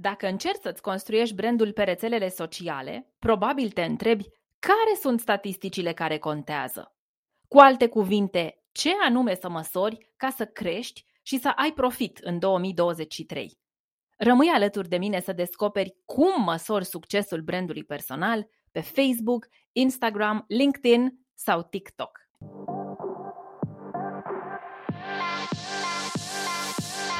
Dacă încerci să-ți construiești brandul pe rețelele sociale, probabil te întrebi care sunt statisticile care contează. Cu alte cuvinte, ce anume să măsori ca să crești și să ai profit în 2023. Rămâi alături de mine să descoperi cum măsori succesul brandului personal pe Facebook, Instagram, LinkedIn sau TikTok.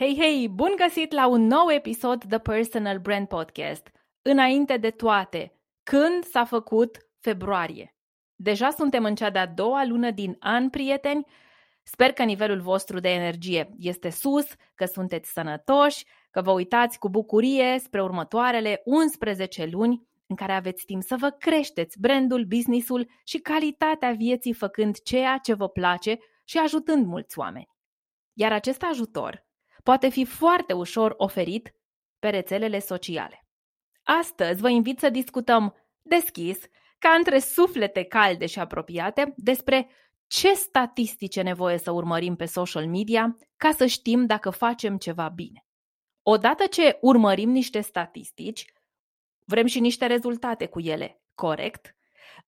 Hei, hei, bun găsit la un nou episod The Personal Brand Podcast. Înainte de toate, când s-a făcut februarie? Deja suntem în cea de-a doua lună din an, prieteni. Sper că nivelul vostru de energie este sus, că sunteți sănătoși, că vă uitați cu bucurie spre următoarele 11 luni în care aveți timp să vă creșteți brandul, businessul și calitatea vieții făcând ceea ce vă place și ajutând mulți oameni. Iar acest ajutor poate fi foarte ușor oferit pe rețelele sociale. Astăzi vă invit să discutăm deschis, ca între suflete calde și apropiate, despre ce statistici e nevoie să urmărim pe social media ca să știm dacă facem ceva bine. Odată ce urmărim niște statistici, vrem și niște rezultate cu ele, corect?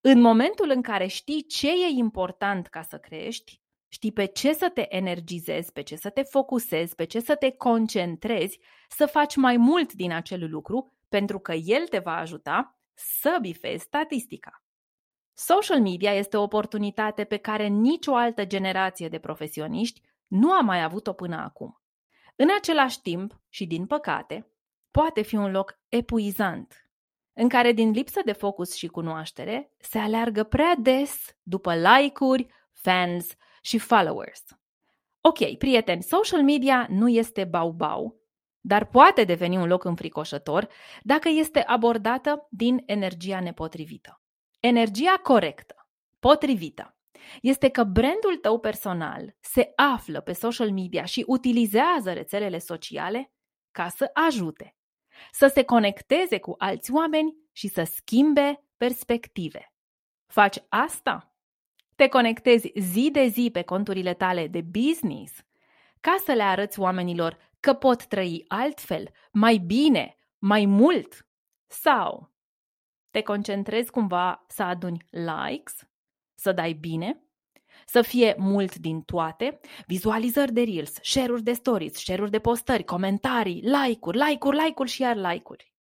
În momentul în care știi ce e important ca să crești, știi pe ce să te energizezi, pe ce să te focusezi, pe ce să te concentrezi, să faci mai mult din acel lucru, pentru că el te va ajuta să bifezi statistica. Social media este o oportunitate pe care nicio altă generație de profesioniști nu a mai avut-o până acum. În același timp, și din păcate, poate fi un loc epuizant, în care din lipsă de focus și cunoaștere se aleargă prea des după like-uri, fans și followers. Ok, prieteni, social media nu este bau-bau, dar poate deveni un loc înfricoșător dacă este abordată din energia nepotrivită. Energia corectă, potrivită, este că brandul tău personal se află pe social media și utilizează rețelele sociale ca să ajute, să se conecteze cu alți oameni și să schimbe perspective. Faci asta? Te conectezi zi de zi pe conturile tale de business ca să le arăți oamenilor că pot trăi altfel, mai bine, mai mult? Sau te concentrezi cumva să aduni likes, să dai bine, să fie mult din toate, vizualizări de reels, share-uri de stories, share-uri de postări, comentarii, like-uri, like-uri, like-uri și iar like-uri.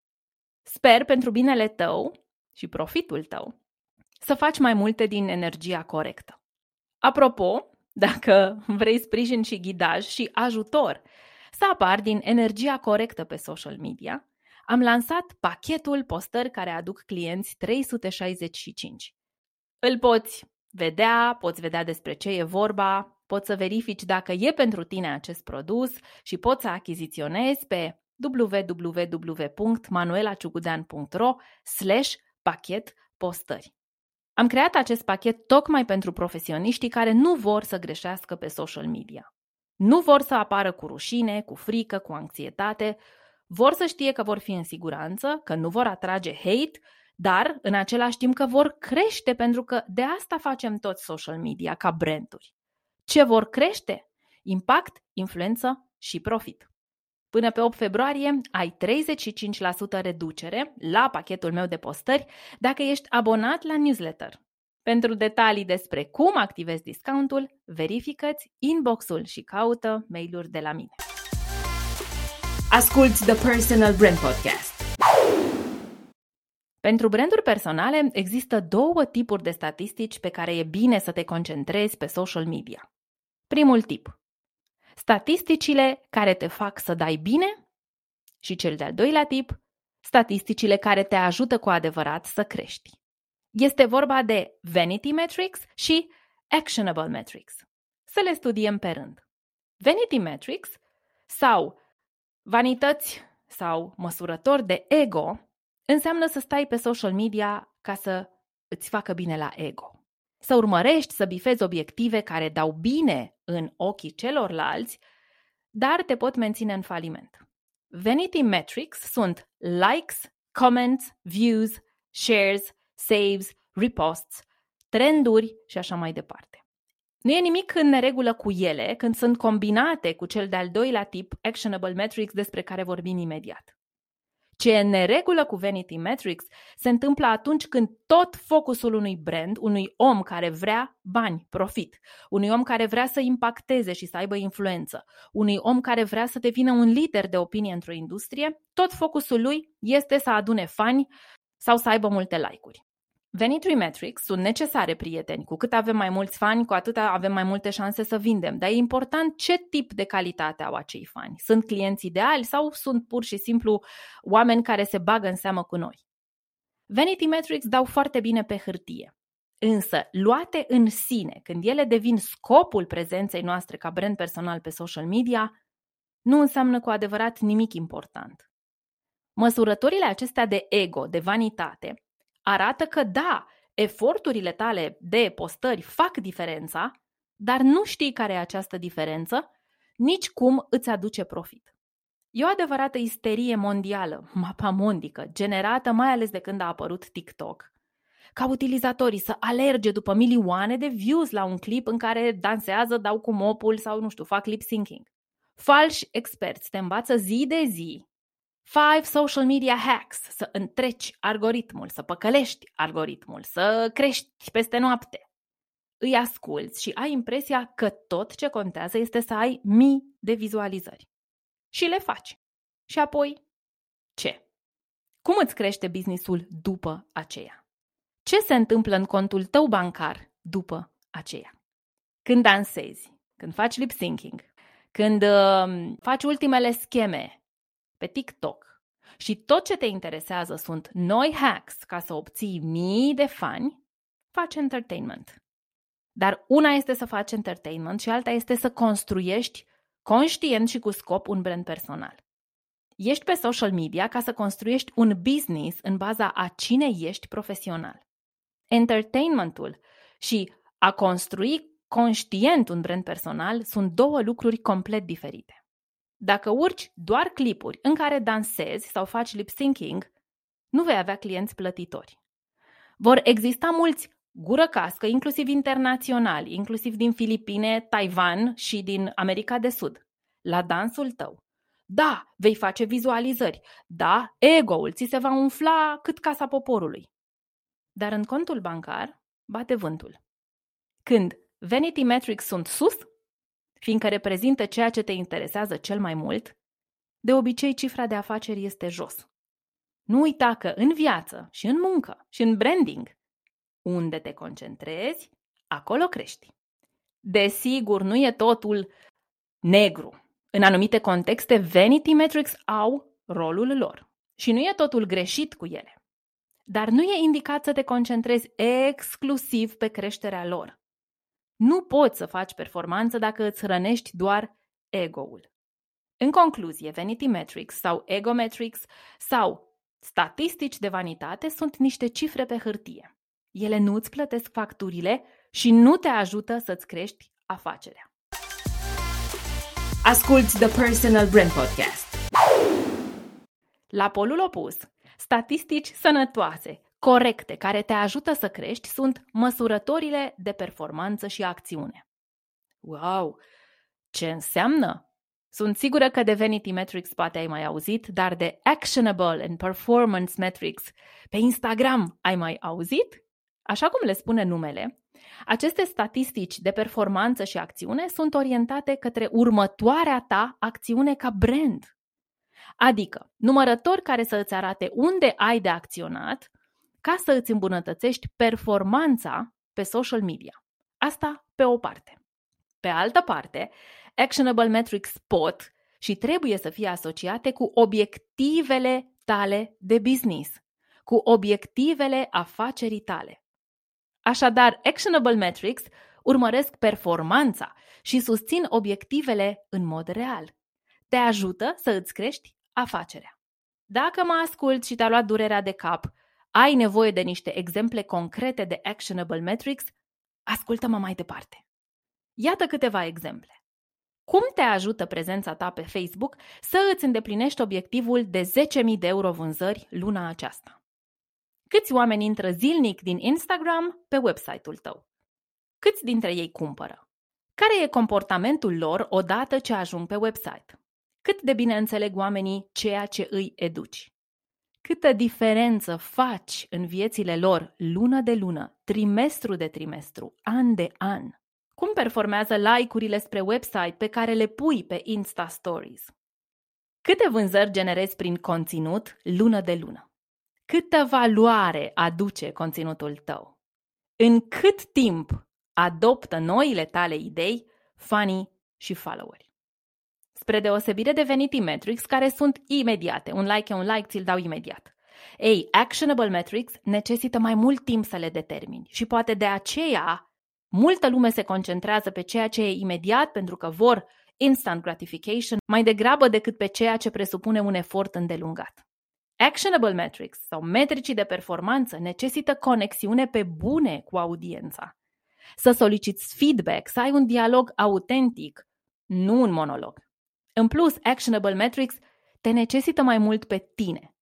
Sper pentru binele tău și profitul tău să faci mai multe din energia corectă. Apropo, dacă vrei sprijin și ghidaj și ajutor să apar din energia corectă pe social media, am lansat pachetul postări care aduc clienți 365. Îl poți vedea, poți vedea despre ce e vorba, poți să verifici dacă e pentru tine acest produs și poți să achiziționezi pe www.manuelaciugudean.ro slash pachet postări. Am creat acest pachet tocmai pentru profesioniștii care nu vor să greșească pe social media. Nu vor să apară cu rușine, cu frică, cu anxietate, vor să știe că vor fi în siguranță, că nu vor atrage hate, dar în același timp că vor crește pentru că de asta facem toți social media ca branduri. Ce vor crește? Impact, influență și profit. Până pe 8 februarie ai 35% reducere la pachetul meu de postări dacă ești abonat la newsletter. Pentru detalii despre cum activezi discountul, verifică-ți inbox-ul și caută mail-uri de la mine. Asculți The Personal Brand Podcast. Pentru branduri personale există două tipuri de statistici pe care e bine să te concentrezi pe social media. Primul tip. Statisticile care te fac să dai bine și cel de-al doilea tip, statisticile care te ajută cu adevărat să crești. Este vorba de Vanity Metrics și Actionable Metrics. Să le studiem pe rând. Vanity Metrics sau vanități sau măsurători de ego înseamnă să stai pe social media ca să îți facă bine la ego. Să urmărești să bifezi obiective care dau bine în ochii celorlalți, dar te pot menține în faliment. Vanity metrics sunt likes, comments, views, shares, saves, reposts, trenduri și așa mai departe. Nu e nimic în neregulă cu ele când sunt combinate cu cel de-al doilea tip, actionable metrics, despre care vorbim imediat. Ce e în neregulă cu Vanity Metrics se întâmplă atunci când tot focusul unui brand, unui om care vrea bani, profit, unui om care vrea să impacteze și să aibă influență, unui om care vrea să devină un lider de opinie într-o industrie, tot focusul lui este să adune fani sau să aibă multe like-uri. Venituri metrics sunt necesare, prieteni. Cu cât avem mai mulți fani, cu atât avem mai multe șanse să vindem. Dar e important ce tip de calitate au acei fani. Sunt clienți ideali sau sunt pur și simplu oameni care se bagă în seamă cu noi? Vanity metrics dau foarte bine pe hârtie. Însă, luate în sine, când ele devin scopul prezenței noastre ca brand personal pe social media, nu înseamnă cu adevărat nimic important. Măsurătorile acestea de ego, de vanitate, arată că da, eforturile tale de postări fac diferența, dar nu știi care e această diferență, nici cum îți aduce profit. E o adevărată isterie mondială, mapamondică, generată mai ales de când a apărut TikTok, ca utilizatorii să alerge după milioane de views la un clip în care dansează, dau cu mopul sau, nu știu, fac lip syncing. Falși experți te învață zi de zi Five social media hacks, să întreci algoritmul, să păcălești algoritmul, să crești peste noapte. Îi asculți și ai impresia că tot ce contează este să ai mii de vizualizări. Și le faci. Și apoi, ce? Cum îți crește businessul după aceea? Ce se întâmplă în contul tău bancar după aceea? Când dansezi, când faci lip syncing, când uh, faci ultimele scheme pe TikTok și tot ce te interesează sunt noi hacks ca să obții mii de fani, faci entertainment. Dar una este să faci entertainment și alta este să construiești conștient și cu scop un brand personal. Ești pe social media ca să construiești un business în baza a cine ești profesional. Entertainmentul și a construi conștient un brand personal sunt două lucruri complet diferite. Dacă urci doar clipuri în care dansezi sau faci lip syncing, nu vei avea clienți plătitori. Vor exista mulți gură cască, inclusiv internaționali, inclusiv din Filipine, Taiwan și din America de Sud, la dansul tău. Da, vei face vizualizări. Da, ego-ul ți se va umfla cât casa poporului. Dar în contul bancar bate vântul. Când Vanity Metrics sunt sus, fiindcă reprezintă ceea ce te interesează cel mai mult, de obicei cifra de afaceri este jos. Nu uita că în viață și în muncă și în branding, unde te concentrezi, acolo crești. Desigur, nu e totul negru. În anumite contexte, vanity metrics au rolul lor. Și nu e totul greșit cu ele. Dar nu e indicat să te concentrezi exclusiv pe creșterea lor. Nu poți să faci performanță dacă îți hrănești doar ego-ul. În concluzie, Vanity Metrics sau Ego Metrics sau statistici de vanitate sunt niște cifre pe hârtie. Ele nu îți plătesc facturile și nu te ajută să-ți crești afacerea. Asculți The Personal Brand Podcast. La polul opus, statistici sănătoase, corecte care te ajută să crești sunt măsurătorile de performanță și acțiune. Wow! Ce înseamnă? Sunt sigură că de Vanity Metrics poate ai mai auzit, dar de Actionable and Performance Metrics pe Instagram ai mai auzit? Așa cum le spune numele, aceste statistici de performanță și acțiune sunt orientate către următoarea ta acțiune ca brand. Adică, numărători care să îți arate unde ai de acționat ca să îți îmbunătățești performanța pe social media. Asta pe o parte. Pe altă parte, Actionable Metrics pot și trebuie să fie asociate cu obiectivele tale de business, cu obiectivele afacerii tale. Așadar, Actionable Metrics urmăresc performanța și susțin obiectivele în mod real. Te ajută să îți crești afacerea. Dacă mă ascult și te-a luat durerea de cap, ai nevoie de niște exemple concrete de actionable metrics, ascultă-mă mai departe. Iată câteva exemple. Cum te ajută prezența ta pe Facebook să îți îndeplinești obiectivul de 10.000 de euro vânzări luna aceasta? Câți oameni intră zilnic din Instagram pe website-ul tău? Câți dintre ei cumpără? Care e comportamentul lor odată ce ajung pe website? Cât de bine înțeleg oamenii ceea ce îi educi? Câtă diferență faci în viețile lor lună de lună, trimestru de trimestru, an de an? Cum performează like-urile spre website pe care le pui pe Insta Stories? Câte vânzări generezi prin conținut lună de lună? Câtă valoare aduce conținutul tău? În cât timp adoptă noile tale idei, fanii și followeri? Spre deosebire de Vanity Metrics, care sunt imediate, un like e un like, ți-l dau imediat. Ei, actionable metrics necesită mai mult timp să le determini și poate de aceea Multă lume se concentrează pe ceea ce e imediat pentru că vor instant gratification mai degrabă decât pe ceea ce presupune un efort îndelungat. Actionable metrics sau metricii de performanță necesită conexiune pe bune cu audiența. Să soliciți feedback, să ai un dialog autentic, nu un monolog. În plus, actionable metrics te necesită mai mult pe tine.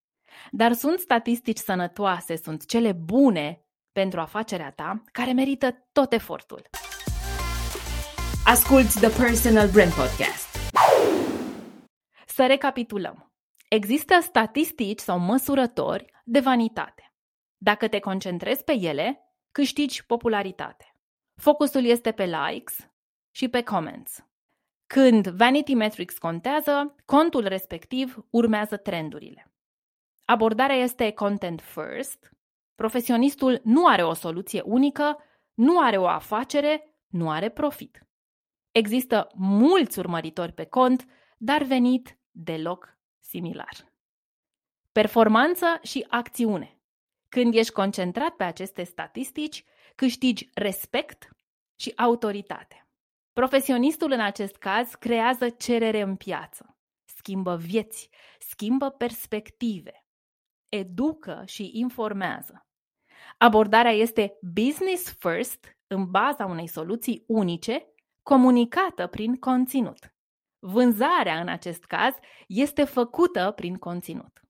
Dar sunt statistici sănătoase, sunt cele bune pentru afacerea ta care merită tot efortul. Asculți The Personal Brand Podcast. Să recapitulăm. Există statistici sau măsurători de vanitate. Dacă te concentrezi pe ele, câștigi popularitate. Focusul este pe likes și pe comments. Când Vanity Metrics contează, contul respectiv urmează trendurile. Abordarea este content first, Profesionistul nu are o soluție unică, nu are o afacere, nu are profit. Există mulți urmăritori pe cont, dar venit deloc similar. Performanță și acțiune. Când ești concentrat pe aceste statistici, câștigi respect și autoritate. Profesionistul în acest caz creează cerere în piață, schimbă vieți, schimbă perspective, educă și informează. Abordarea este business first, în baza unei soluții unice, comunicată prin conținut. Vânzarea, în acest caz, este făcută prin conținut.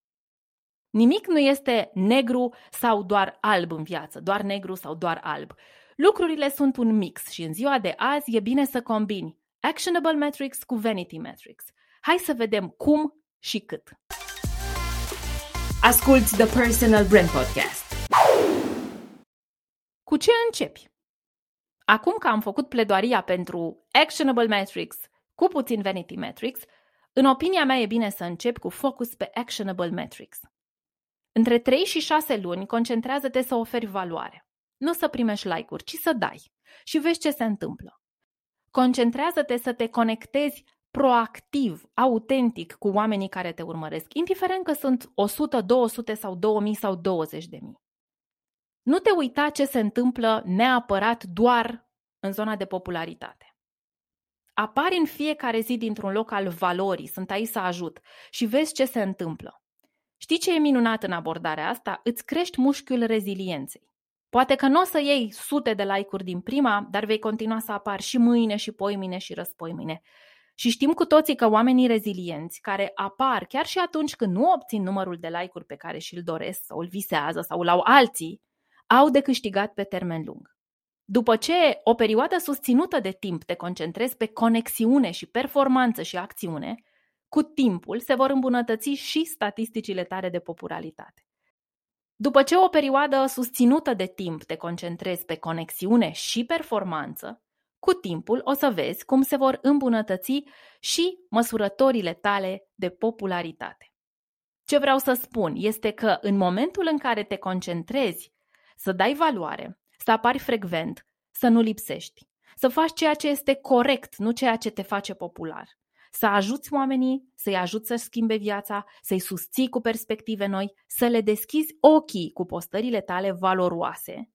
Nimic nu este negru sau doar alb în viață, doar negru sau doar alb. Lucrurile sunt un mix și în ziua de azi e bine să combini Actionable Metrics cu Vanity Metrics. Hai să vedem cum și cât. Asculți The Personal Brand Podcast. Cu ce începi? Acum că am făcut pledoaria pentru Actionable Metrics cu puțin Vanity Metrics, în opinia mea e bine să încep cu focus pe Actionable Metrics. Între 3 și 6 luni, concentrează-te să oferi valoare. Nu să primești like-uri, ci să dai. Și vezi ce se întâmplă. Concentrează-te să te conectezi proactiv, autentic cu oamenii care te urmăresc, indiferent că sunt 100, 200 sau 2000 sau 20 de mii. Nu te uita ce se întâmplă neapărat doar în zona de popularitate. Apari în fiecare zi dintr-un loc al valorii, sunt aici să ajut și vezi ce se întâmplă. Știi ce e minunat în abordarea asta? Îți crești mușchiul rezilienței. Poate că nu o să iei sute de like-uri din prima, dar vei continua să apar și mâine și poimine și răspoimine. Și știm cu toții că oamenii rezilienți, care apar chiar și atunci când nu obțin numărul de like-uri pe care și-l doresc sau îl visează sau îl au alții, au de câștigat pe termen lung. După ce o perioadă susținută de timp te concentrezi pe conexiune și performanță și acțiune, cu timpul se vor îmbunătăți și statisticile tale de popularitate. După ce o perioadă susținută de timp te concentrezi pe conexiune și performanță, cu timpul o să vezi cum se vor îmbunătăți și măsurătorile tale de popularitate. Ce vreau să spun este că în momentul în care te concentrezi să dai valoare, să apari frecvent, să nu lipsești, să faci ceea ce este corect, nu ceea ce te face popular. Să ajuți oamenii, să-i ajuți să schimbe viața, să-i susții cu perspective noi, să le deschizi ochii cu postările tale valoroase.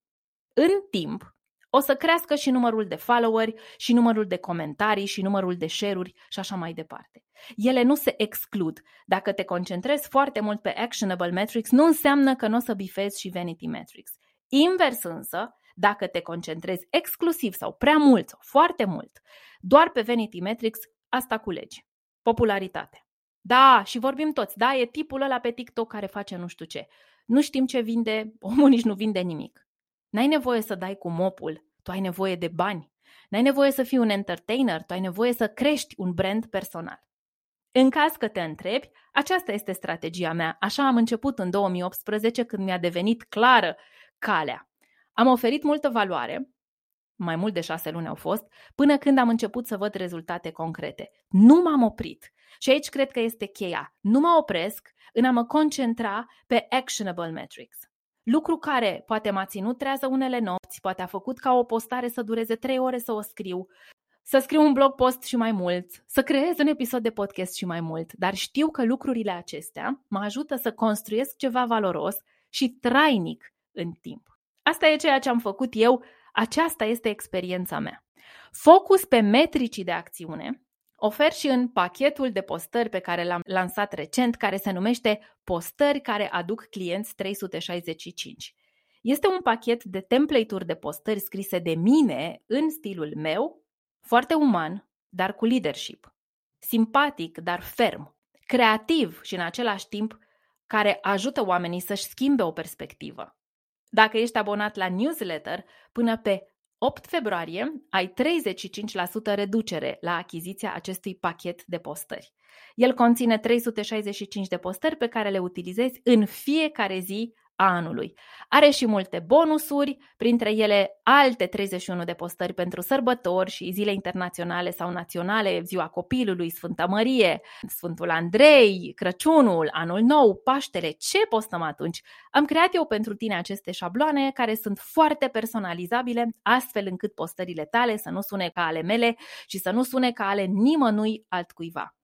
În timp, O să crească și numărul de followeri, și numărul de comentarii, și numărul de share-uri și așa mai departe. Ele nu se exclud. Dacă te concentrezi foarte mult pe actionable metrics, nu înseamnă că nu o să bifezi și vanity metrics. Invers însă, dacă te concentrezi exclusiv sau prea mult sau foarte mult doar pe vanity metrics, asta culegi. Popularitate. Da, și vorbim toți, da, e tipul ăla pe TikTok care face nu știu ce. Nu știm ce vinde, omul nici nu vinde nimic. N-ai nevoie să dai cu mopul, tu ai nevoie de bani. N-ai nevoie să fii un entertainer, tu ai nevoie să crești un brand personal. În caz că te întrebi, aceasta este strategia mea. Așa am început în 2018 când mi-a devenit clară calea. Am oferit multă valoare, mai mult de șase luni au fost, până când am început să văd rezultate concrete. Nu m-am oprit. Și aici cred că este cheia. Nu mă opresc în a mă concentra pe actionable metrics. Lucru care poate m-a ținut trează unele nopți, poate a făcut ca o postare să dureze trei ore să o scriu, să scriu un blog post și mai mult, să creez un episod de podcast și mai mult, dar știu că lucrurile acestea mă ajută să construiesc ceva valoros și trainic în timp. Asta e ceea ce am făcut eu, aceasta este experiența mea. Focus pe metricii de acțiune ofer și în pachetul de postări pe care l-am lansat recent, care se numește Postări care aduc clienți 365. Este un pachet de template-uri de postări scrise de mine în stilul meu, foarte uman, dar cu leadership. Simpatic, dar ferm. Creativ și în același timp care ajută oamenii să-și schimbe o perspectivă. Dacă ești abonat la newsletter, până pe 8 februarie ai 35% reducere la achiziția acestui pachet de postări. El conține 365 de postări pe care le utilizezi în fiecare zi a anului. Are și multe bonusuri, printre ele alte 31 de postări pentru sărbători și zile internaționale sau naționale, Ziua Copilului, Sfânta Mărie, Sfântul Andrei, Crăciunul, Anul Nou, Paștele. Ce postăm atunci? Am creat eu pentru tine aceste șabloane care sunt foarte personalizabile, astfel încât postările tale să nu sune ca ale mele și să nu sune ca ale nimănui altcuiva.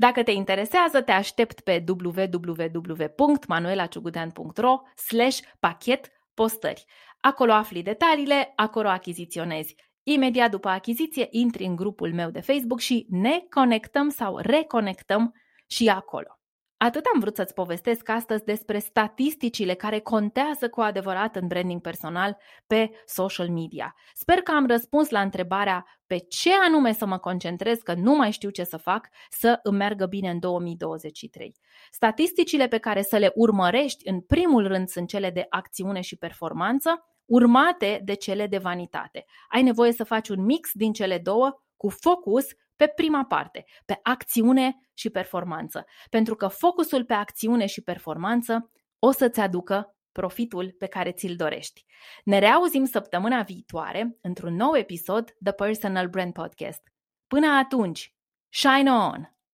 Dacă te interesează, te aștept pe www.manuelaciugudean.ro slash pachet postări. Acolo afli detaliile, acolo achiziționezi. Imediat după achiziție intri în grupul meu de Facebook și ne conectăm sau reconectăm și acolo. Atât am vrut să-ți povestesc astăzi despre statisticile care contează cu adevărat în branding personal pe social media. Sper că am răspuns la întrebarea pe ce anume să mă concentrez, că nu mai știu ce să fac, să îmi meargă bine în 2023. Statisticile pe care să le urmărești în primul rând sunt cele de acțiune și performanță, urmate de cele de vanitate. Ai nevoie să faci un mix din cele două cu focus pe prima parte, pe acțiune și performanță. Pentru că focusul pe acțiune și performanță o să-ți aducă profitul pe care ți-l dorești. Ne reauzim săptămâna viitoare într-un nou episod The Personal Brand Podcast. Până atunci, shine on!